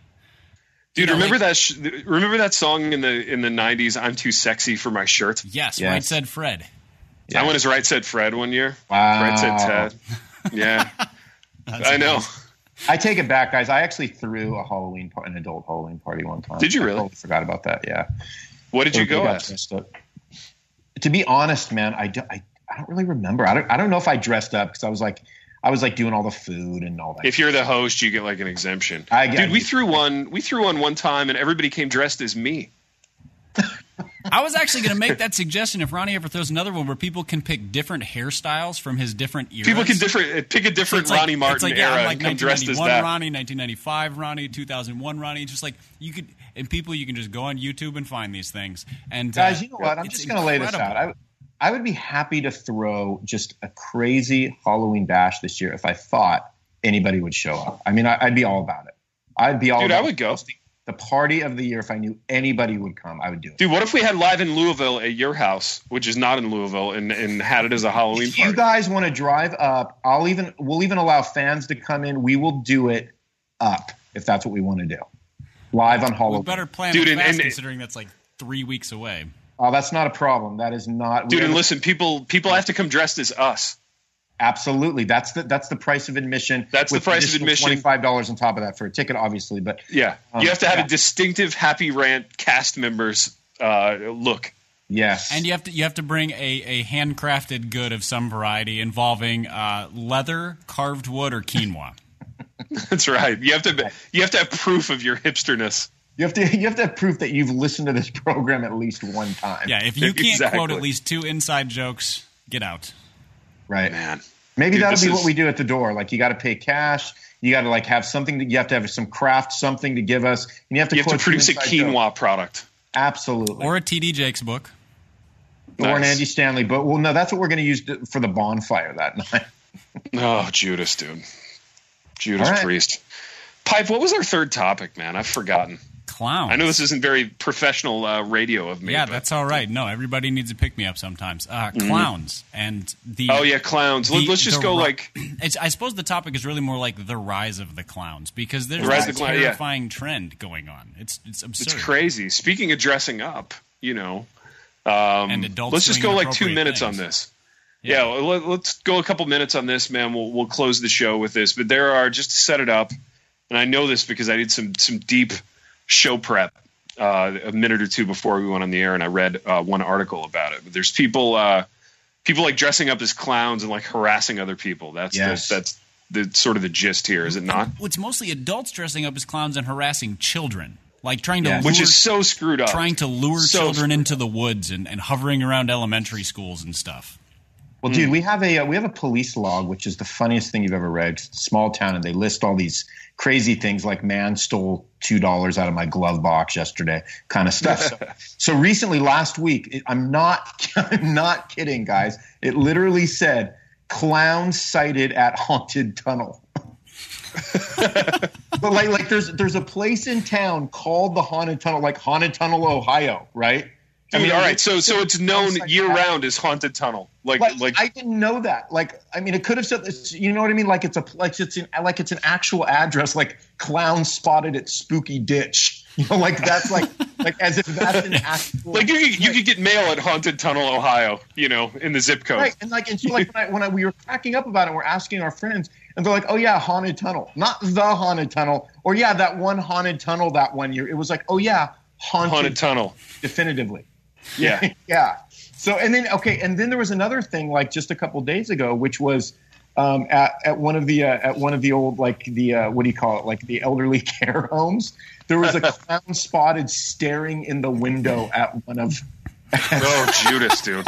Dude, know, remember like- that? Sh- remember that song in the in the '90s? I'm too sexy for my shirt. Yes, Yes. right said Fred. I went as right said Fred one year. Wow. Right said Ted. [laughs] Yeah, I know. I take it back, guys. I actually threw a Halloween par- an adult Halloween party one time. Did you I really? totally forgot about that. Yeah. What did you go as? To be honest, man, I, do, I, I don't really remember. I don't, I don't know if I dressed up because I was like I was like doing all the food and all that. If you're the host, you get like an exemption. I get Dude, we threw one. We threw one one time, and everybody came dressed as me. [laughs] I was actually going to make that suggestion if Ronnie ever throws another one where people can pick different hairstyles from his different eras. People can different pick a So different it's like- Ronnie Martin it's like, yeah, era I'm like and come dressed as 1991 that. Ronnie, 1995 Ronnie, 2001 Ronnie. Just like you could, and people you can just go on YouTube and find these things. And Guys, uh, you know what? I'm just going to lay this out. I, I would be happy to throw just a crazy Halloween bash this year if I thought anybody would show up. I mean, I, would be all about it. I'd be all. Dude, I would go. The party of the year, if I knew anybody would come, I would do it. Dude, what if we had live in Louisville at your house, which is not in Louisville, and, and had it as a Halloween if party? you guys want to drive up, I'll even we'll even allow fans to come in. We will do it up if that's what we want to do. Live on Halloween. We better plan Dude, and- and- considering that's like three weeks away. Oh, that's not a problem. That is not. Dude, we and listen, people people have to come dressed as us. Absolutely, that's the that's the price of admission. That's the price of admission. Twenty five dollars on top of that for a ticket, obviously. But Yeah, Um, you have to have yeah. a distinctive Happy Rant cast members uh, look. yes, And you have to you have to bring a, a handcrafted good of some variety involving uh, leather, carved wood, or quinoa. [laughs] [laughs] That's right. You have to you have to have proof of your hipsterness. you have to you have to have proof that you've listened to this [laughs] program at least one time. Yeah, if you can't Exactly. quote at least two inside jokes, get out. Right. Man, Maybe Dude, that'll be is- what we do at the door. Like you got to pay cash. You got to like have something. That you have to have some craft, something to give us, and you have to you have to produce a inside jokes. quinoa product. Absolutely, Or a TD Jakes book. or an Andy Stanley. But well, no, that's what we're going to use for the bonfire that [laughs] night. Oh, Judas, dude, Judas All right. Priest. Pipe. What was our third topic, man? I've forgotten. Clowns. I know this isn't very professional uh, radio of me. Yeah, but- that's all right. No, everybody needs to pick me up sometimes. Uh, clowns and the Oh yeah, clowns. Let's just the go ri- like [clears throat] It's, I suppose the topic is really more like the rise of the clowns because there's The rise this of the clown, yeah. terrifying trend going on. It's it's absurd. it's crazy. Speaking of dressing up, you know, um, And adults let's just go like two minutes on things. this. Yeah, let, us go a couple minutes on this, man. We'll we'll close the show with this. But there are just to set it up, and I know this because I did some some deep show prep uh, a minute or two before we went on the air, and I read uh, one article about it. But there's people uh, people like dressing up as clowns and like harassing other people. That's Yes. the, that's the sort of the gist here, is it not? It's mostly adults dressing up as clowns and harassing children, like trying to Yes. lure, Which is so screwed up. trying to lure So children into the woods and, and hovering around elementary schools and stuff. Well, dude, we have a uh, we have a police log, which is the funniest thing you've ever read. It's a small town, and they list all these crazy things like "man stole two dollars out of my glove box yesterday," kind of stuff. So, [laughs] so recently, last week, it, I'm not [laughs] I'm not kidding, guys. It literally said "clown sighted at haunted tunnel." [laughs] but like like there's there's a place in town called the haunted tunnel, like haunted tunnel, Ohio, right? I mean, all right, so so it's known year round as haunted tunnel. Like like, like I didn't know that. Like, I mean, it could have said this. You know what I mean? Like it's a like it's an like it's an actual address. Like clown spotted at Spooky Ditch. [laughs] You know, like that's like [laughs] like as if that's an actual. like you could, you could get mail at haunted tunnel, Ohio. You know, in the zip code. Right, and like, and so like when, I, when I, we were cracking up about it, we're asking our friends, and they're like, "Oh yeah, haunted tunnel, not the haunted tunnel, or yeah, that one haunted tunnel that one year." It was like, "Oh yeah, haunted, Haunted tunnel. definitively." Yeah. [laughs] yeah. So and then okay, and then there was another thing like just a couple days ago, which was um, at at one of the uh, at one of the old like the uh, what do you call it like the elderly [laughs] care homes. There was a clown [laughs] spotted staring in the window at one of oh, Judas, dude.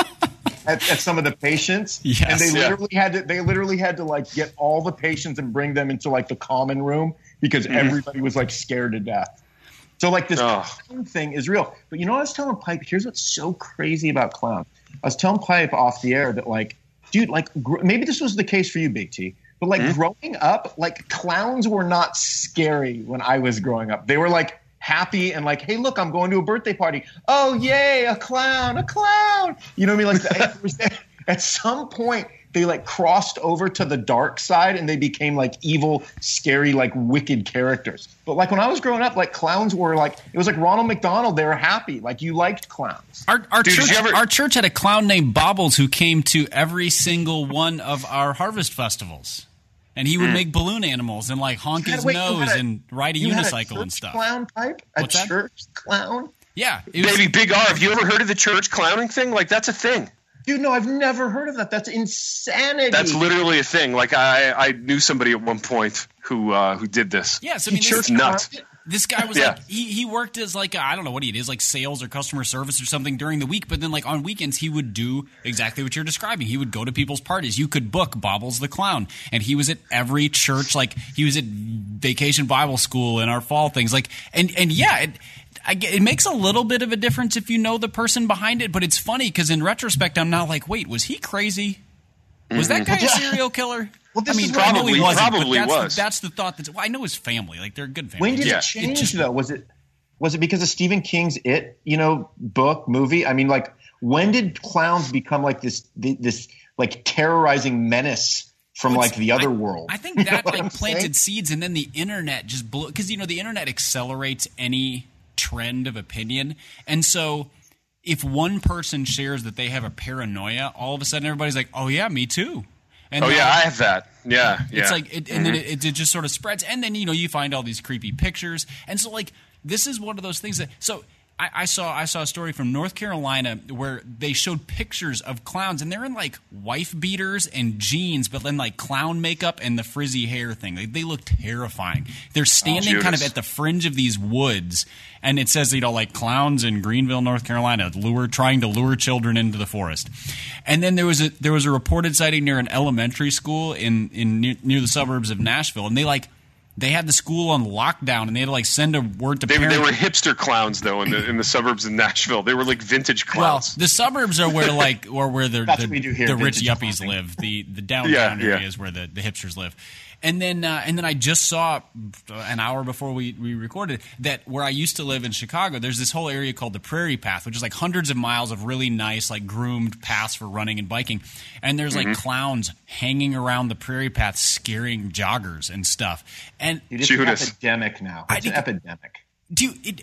at, at some of the patients, Yes. and they Yeah. literally had to they literally had to like get all the patients and bring them into like the common room because Mm-hmm. everybody was like scared to death. So like this thing is real. But you know what I was telling Pipe? Here's what's so crazy about clown. I was telling Pipe off the air that like, dude, like gr- maybe this was the case for you, Big T. But like Hmm? growing up, like clowns were not scary when I was growing up. They were like happy and like, hey, look, I'm going to a birthday party. Oh, yay, a clown, a clown. You know what I mean? Like [laughs] at some point, they like crossed over to the dark side and they became like evil, scary, like wicked characters. But like when I was growing up, like clowns were like it was like Ronald McDonald. They were happy. Like you liked clowns. Our, our Dude, church, ever- our church had a clown named Bobbles who came to every single one of our harvest festivals, and he would mm. make balloon animals and like honk You his wait, nose a- and ride a You had unicycle church and stuff. Clown type. A What's that? church clown. Yeah, it was, Baby, Big R. Have you ever heard of the church clowning thing? Like that's a thing. Dude, no, I've never heard of that. That's insanity. That's literally a thing. Like I, I knew somebody at one point who uh, who did this. yes. I He mean, this, church nuts. This guy was Yeah. like he, he worked as like I don't know what he is like sales or customer service or something during the week, but then like on weekends he would do exactly what you're describing. He would go to people's parties. You could book Bobbles the clown, and he was at every church. Like he was at Vacation Bible School and our fall things. Like and and yeah. It, I it makes a little bit of a difference if you know the person behind it, but it's funny because in retrospect, I'm now like, wait, was he crazy? Was that guy a mm-hmm. serial [laughs] killer? Well, this I mean, is what I Probably- he wasn't, probably that's, was. The, that's the thought. That's well, I know his family. Like they're a good family. When did Yeah. it change just- though? Was it was it because of Stephen King's It, you know, book, movie? I mean, like when did clowns become like this this like terrorizing menace from like the other I, world? I think [laughs] You know that like planted saying? seeds, and then the internet just blew because you know the internet accelerates any trend of opinion, and so if one person shares that they have a paranoia, all of a sudden everybody's like, "Oh yeah, me too." And Oh yeah, I have that. Yeah, yeah. It's like, it, and then mm-hmm. it, it just sort of spreads, and then you know you find all these creepy pictures, and so like this is one of those things that so. I, I saw I saw a story from North Carolina where they showed pictures of clowns and they're in like wife beaters and jeans, but then like clown makeup and the frizzy hair thing. Like, they look terrifying. They're oh, standing kind of at the fringe of these woods, and it says you know like clowns in Greenville, North Carolina, lure trying to lure children into the forest. And then there was a there was a reported sighting near an elementary school in in near, near the suburbs of Nashville, and they like they had the school on lockdown, and they had to like send a word to they, parents. they were hipster clowns though in the in the suburbs of Nashville. They were like vintage clowns. well, the suburbs are where like or where the That's the, what we do here, the rich yuppies clothing. live. The the downtown Yeah, yeah. areas where the, the hipsters live. And then uh, and then I just saw an hour before we, we recorded that where I used to live in Chicago, there's this whole area called the Prairie Path, which is like hundreds of miles of really nice, like groomed paths for running and biking. And there's like Mm-hmm. clowns hanging around the Prairie Path, scaring joggers and stuff. And it's an epidemic now. I It's an epidemic. Do you, it,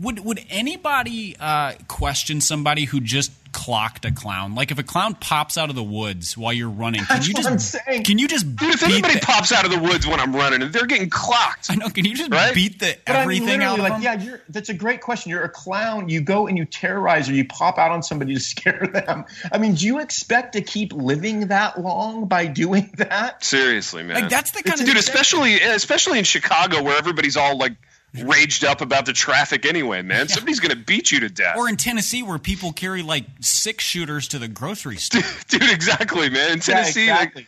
would would anybody uh, question somebody who just clocked a clown? Like if a clown pops out of the woods while you're running, can That's you what just I'm saying. can you just Dude, if beat anybody the, pops out of the woods when I'm running, they're getting clocked. I know, can you just Right? beat the But I mean, everything out literally, of like, them? yeah, you're, that's a great question. You're a clown. You go and you terrorize or you pop out on somebody to [laughs] scare them. I mean, do you expect to keep living that long by doing that? Seriously, man. Like that's the kind of dude, especially especially in Chicago where everybody's all like raged up about the traffic anyway, man. [laughs] Somebody's gonna beat you to death. or in Tennessee where people carry like six shooters to the grocery store. [laughs] dude, exactly, man. In Tennessee, like, exactly.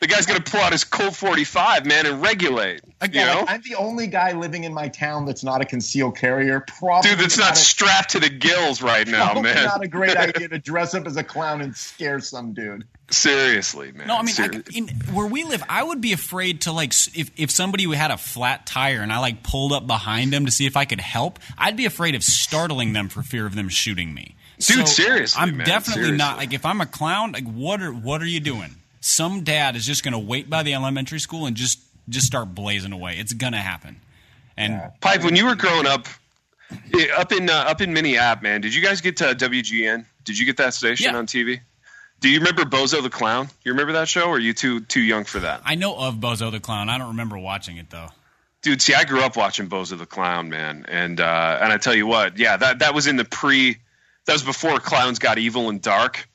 The guy's gonna pull out his Colt 45, man, and regulate. You know, like, I'm the only guy living in my town that's not a concealed carrier. Probably dude, that's not a, strapped to the gills right now, probably man. not a great [laughs] idea to dress up as a clown and scare some dude. Seriously, man. No, I mean, Ser- like, in, where we live, I would be afraid to like if if somebody had a flat tire and I like pulled up behind them to see if I could help. I'd be afraid of startling them for fear of them shooting me. Dude, seriously, I'm man, definitely not like if I'm a clown. Like, what are what are you doing? Some dad is just going to wait by the elementary school and just just start blazing away. It's going to happen. And Pipe, when you were growing up, eh, up in uh, up in Minneapolis, man, did you guys get to WGN? Did you get that station Yeah. on TV? Do you remember Bozo the Clown? You remember that show? Or are you too too young for that? I know of Bozo the Clown. I don't remember watching it though. Dude, see, I grew up watching Bozo the Clown, man, and uh, and I tell you what, yeah, that that was in the pre, that was before clowns got evil and dark.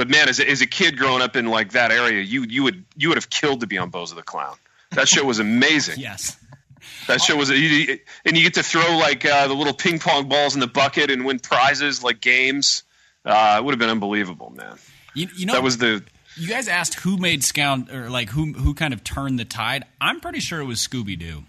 But man, as a, as a kid growing up in like that area, you you would you would have killed to be on Bozo the Clown. That show was amazing. [laughs] Yes. That show was, you, and you get to throw like uh, the little ping pong balls in the bucket and win prizes like games. Uh, it would have been unbelievable, man. You, you know That was the You guys asked who made Scound or like who who kind of turned the tide. I'm pretty sure it was Scooby Doo.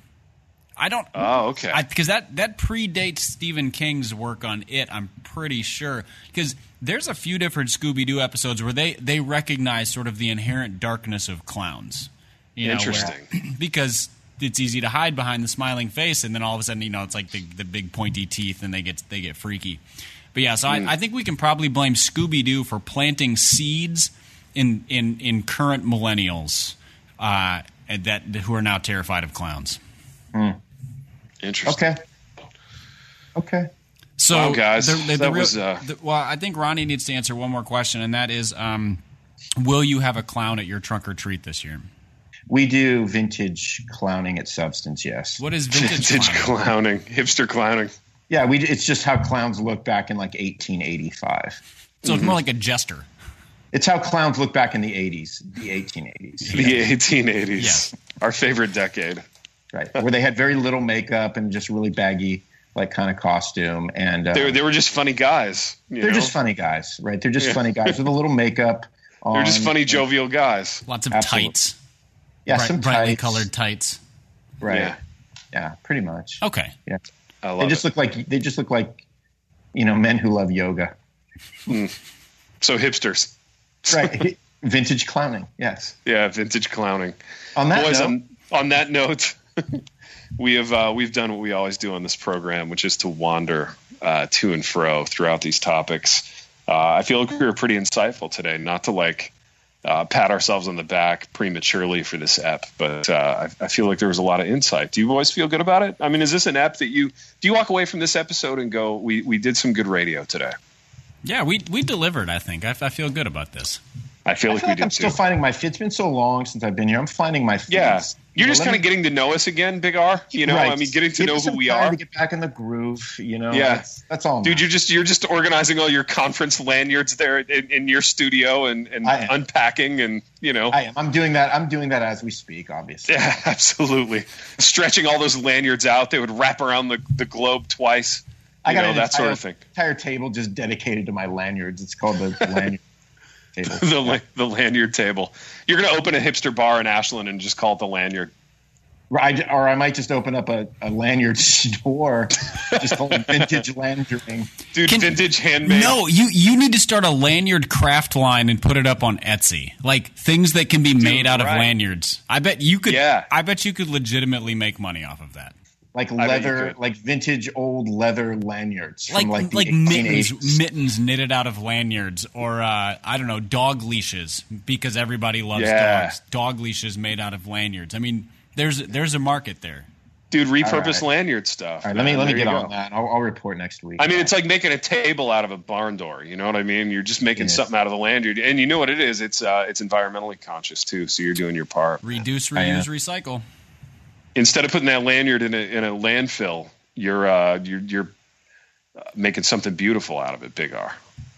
I don't. oh okay. because that that predates Stephen King's work on it. I'm pretty sure because there's a few different Scooby Doo episodes where they they recognize sort of the inherent darkness of clowns. You know, where- Interesting. [clears throat] because it's easy to hide behind the smiling face, and then all of a sudden, you know, it's like the, the big pointy teeth, and they get they get freaky. But yeah, so Hmm. I, I think we can probably blame Scooby Doo for planting seeds in in in current millennials uh, that who are now terrified of clowns. Interesting. Okay. Okay. So, Wow, guys, the- the- the that real- was, uh, the- well, I think Ronnie needs to answer one more question, and that is, um, will you have a clown at your trunk or treat this year? We do vintage clowning at Substance, yes. What is vintage, [laughs] Vintage clown? clowning, hipster clowning. Yeah, we. It's just how clowns look back in like 1885. So it's more like a jester. It's how clowns look back in the 80s, the 1880s. The 1880s. Yes. Our favorite decade. Right. Where they had very little makeup and just really baggy, like kind of costume. And uh, They were, they were just funny guys. you they're know? just funny guys, right? They're just Yeah. funny guys with a little makeup. [laughs] They're just funny, jovial guys. Lots of Absolutely. tights, Yeah, bright- some brightly tights. colored tights. Right. Yeah. Yeah. pretty much. Okay. Yeah. I They just it. look like they just look like you know men who love yoga. so hipsters. Right. [laughs] Vintage clowning. Yes. Yeah, vintage clowning. On that Boys, note, on, on that note, [laughs] we have uh, we've done what we always do on this program, which is to wander uh, to and fro throughout these topics. Uh, I feel like we were pretty insightful today. Not to like uh, pat ourselves on the back prematurely for this ep, but uh, I, I feel like there was a lot of insight. Do you boys feel good about it? I mean, is this an ep that you do you walk away from this episode and go, we we did some good radio today? Yeah, we we delivered. I think I, I feel good about this. I feel I like feel we like did I'm too. still finding my feet. It's been so long since I've been here. I'm finding my feet. yeah, you're just kind of getting to know us again, Big R. You know, Right. I mean, getting to Give know who we are. To get back in the groove, you know. Yeah. that's, that's all. Dude, you're just you're just organizing all your conference lanyards there in, in your studio and, and unpacking and you know I am. I'm doing that. I'm doing that as we speak. Obviously. yeah [laughs] absolutely stretching all those lanyards out they would wrap around the, the globe twice you I got know an that entire, sort of thing entire table just dedicated to my lanyards. It's called the [laughs] lanyard. [laughs] the la- the lanyard table you're gonna open a hipster bar in Ashland and just call it the lanyard Right, or I might just open up a, a lanyard [laughs] store, just called it vintage lanyarding. dude Can- vintage handmade No, you you need to start a lanyard craft line and put it up on Etsy. Like things that can be made out of lanyards. I bet you could. Yeah. I bet you could legitimately make money off of that. Like bet leather, like vintage old leather lanyards Like from like like, the mittens mittens knitted out of lanyards, or uh, I don't know dog leashes because everybody loves Yeah. dogs. Dog leashes made out of lanyards. I mean, there's there's a market there. dude repurpose All lanyard stuff All right, let me let me get on go. that. I'll, I'll report next week. I mean, it's like making a table out of a barn door. You know what I mean? You're just making It is. something out of the lanyard, and you know what it is? It's uh, it's environmentally conscious too. So you're doing your part. Reduce, reuse, recycle. Instead of putting that lanyard in a in a landfill, you're uh, you're you're making something beautiful out of it. Big R.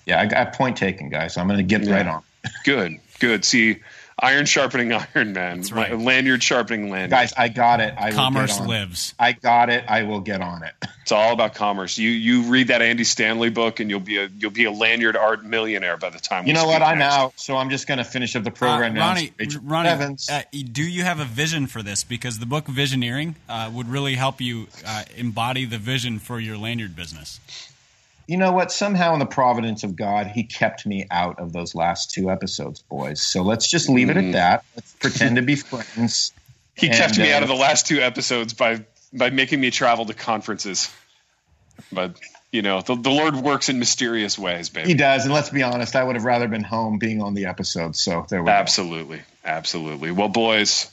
yeah, I got point taken, guys. I'm going to get Yeah. right on, Good, good. See, iron sharpening [laughs] iron, man. That's right. Lanyard sharpening lanyard. guys. I got it. I will Commerce get on. lives. I got it. I will get on it. [laughs] It's all about commerce. You you read that Andy Stanley book, and you'll be a you'll be a lanyard art millionaire by the time. You we know speak what? I'm out, so I'm just going to finish up the program Uh, now. Ronnie, Rachel Ronnie Evans. uh, do you have a vision for this? Because the book Visioneering uh, would really help you uh, embody the vision for your lanyard business. You know what? Somehow, in the providence of God, He kept me out of those last two episodes, boys. So let's just leave it Mm. at that. Let's pretend to be friends. [laughs] He kept me uh, out of the last two episodes by by making me travel to conferences. But you know, the, the Lord works in mysterious ways, baby. He does, and let's be honest. I would have rather been home being on the episode. So there we go. Absolutely, absolutely. Well, boys,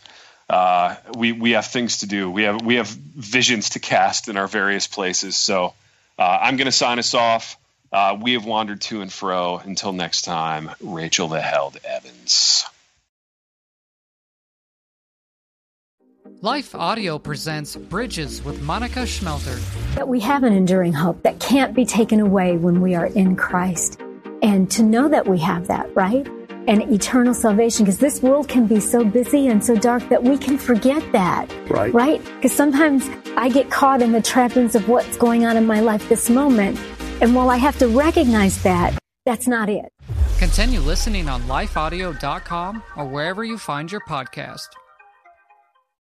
uh, we we have things to do. We have we have visions to cast in our various places. So uh, I'm going to sign us off. Uh, we have wandered to and fro. Until next time, Rachel the Held Evans. Life Audio presents Bridges with Monica Schmelter. that we have an enduring hope that can't be taken away when we are in Christ. And to know that we have that, right? And eternal salvation, because this world can be so busy and so dark that we can forget that. Right. Right? Because sometimes I get caught in the trappings of what's going on in my life this moment. And while I have to recognize that, that's not it. Continue listening on lifeaudio.com or wherever you find your podcast.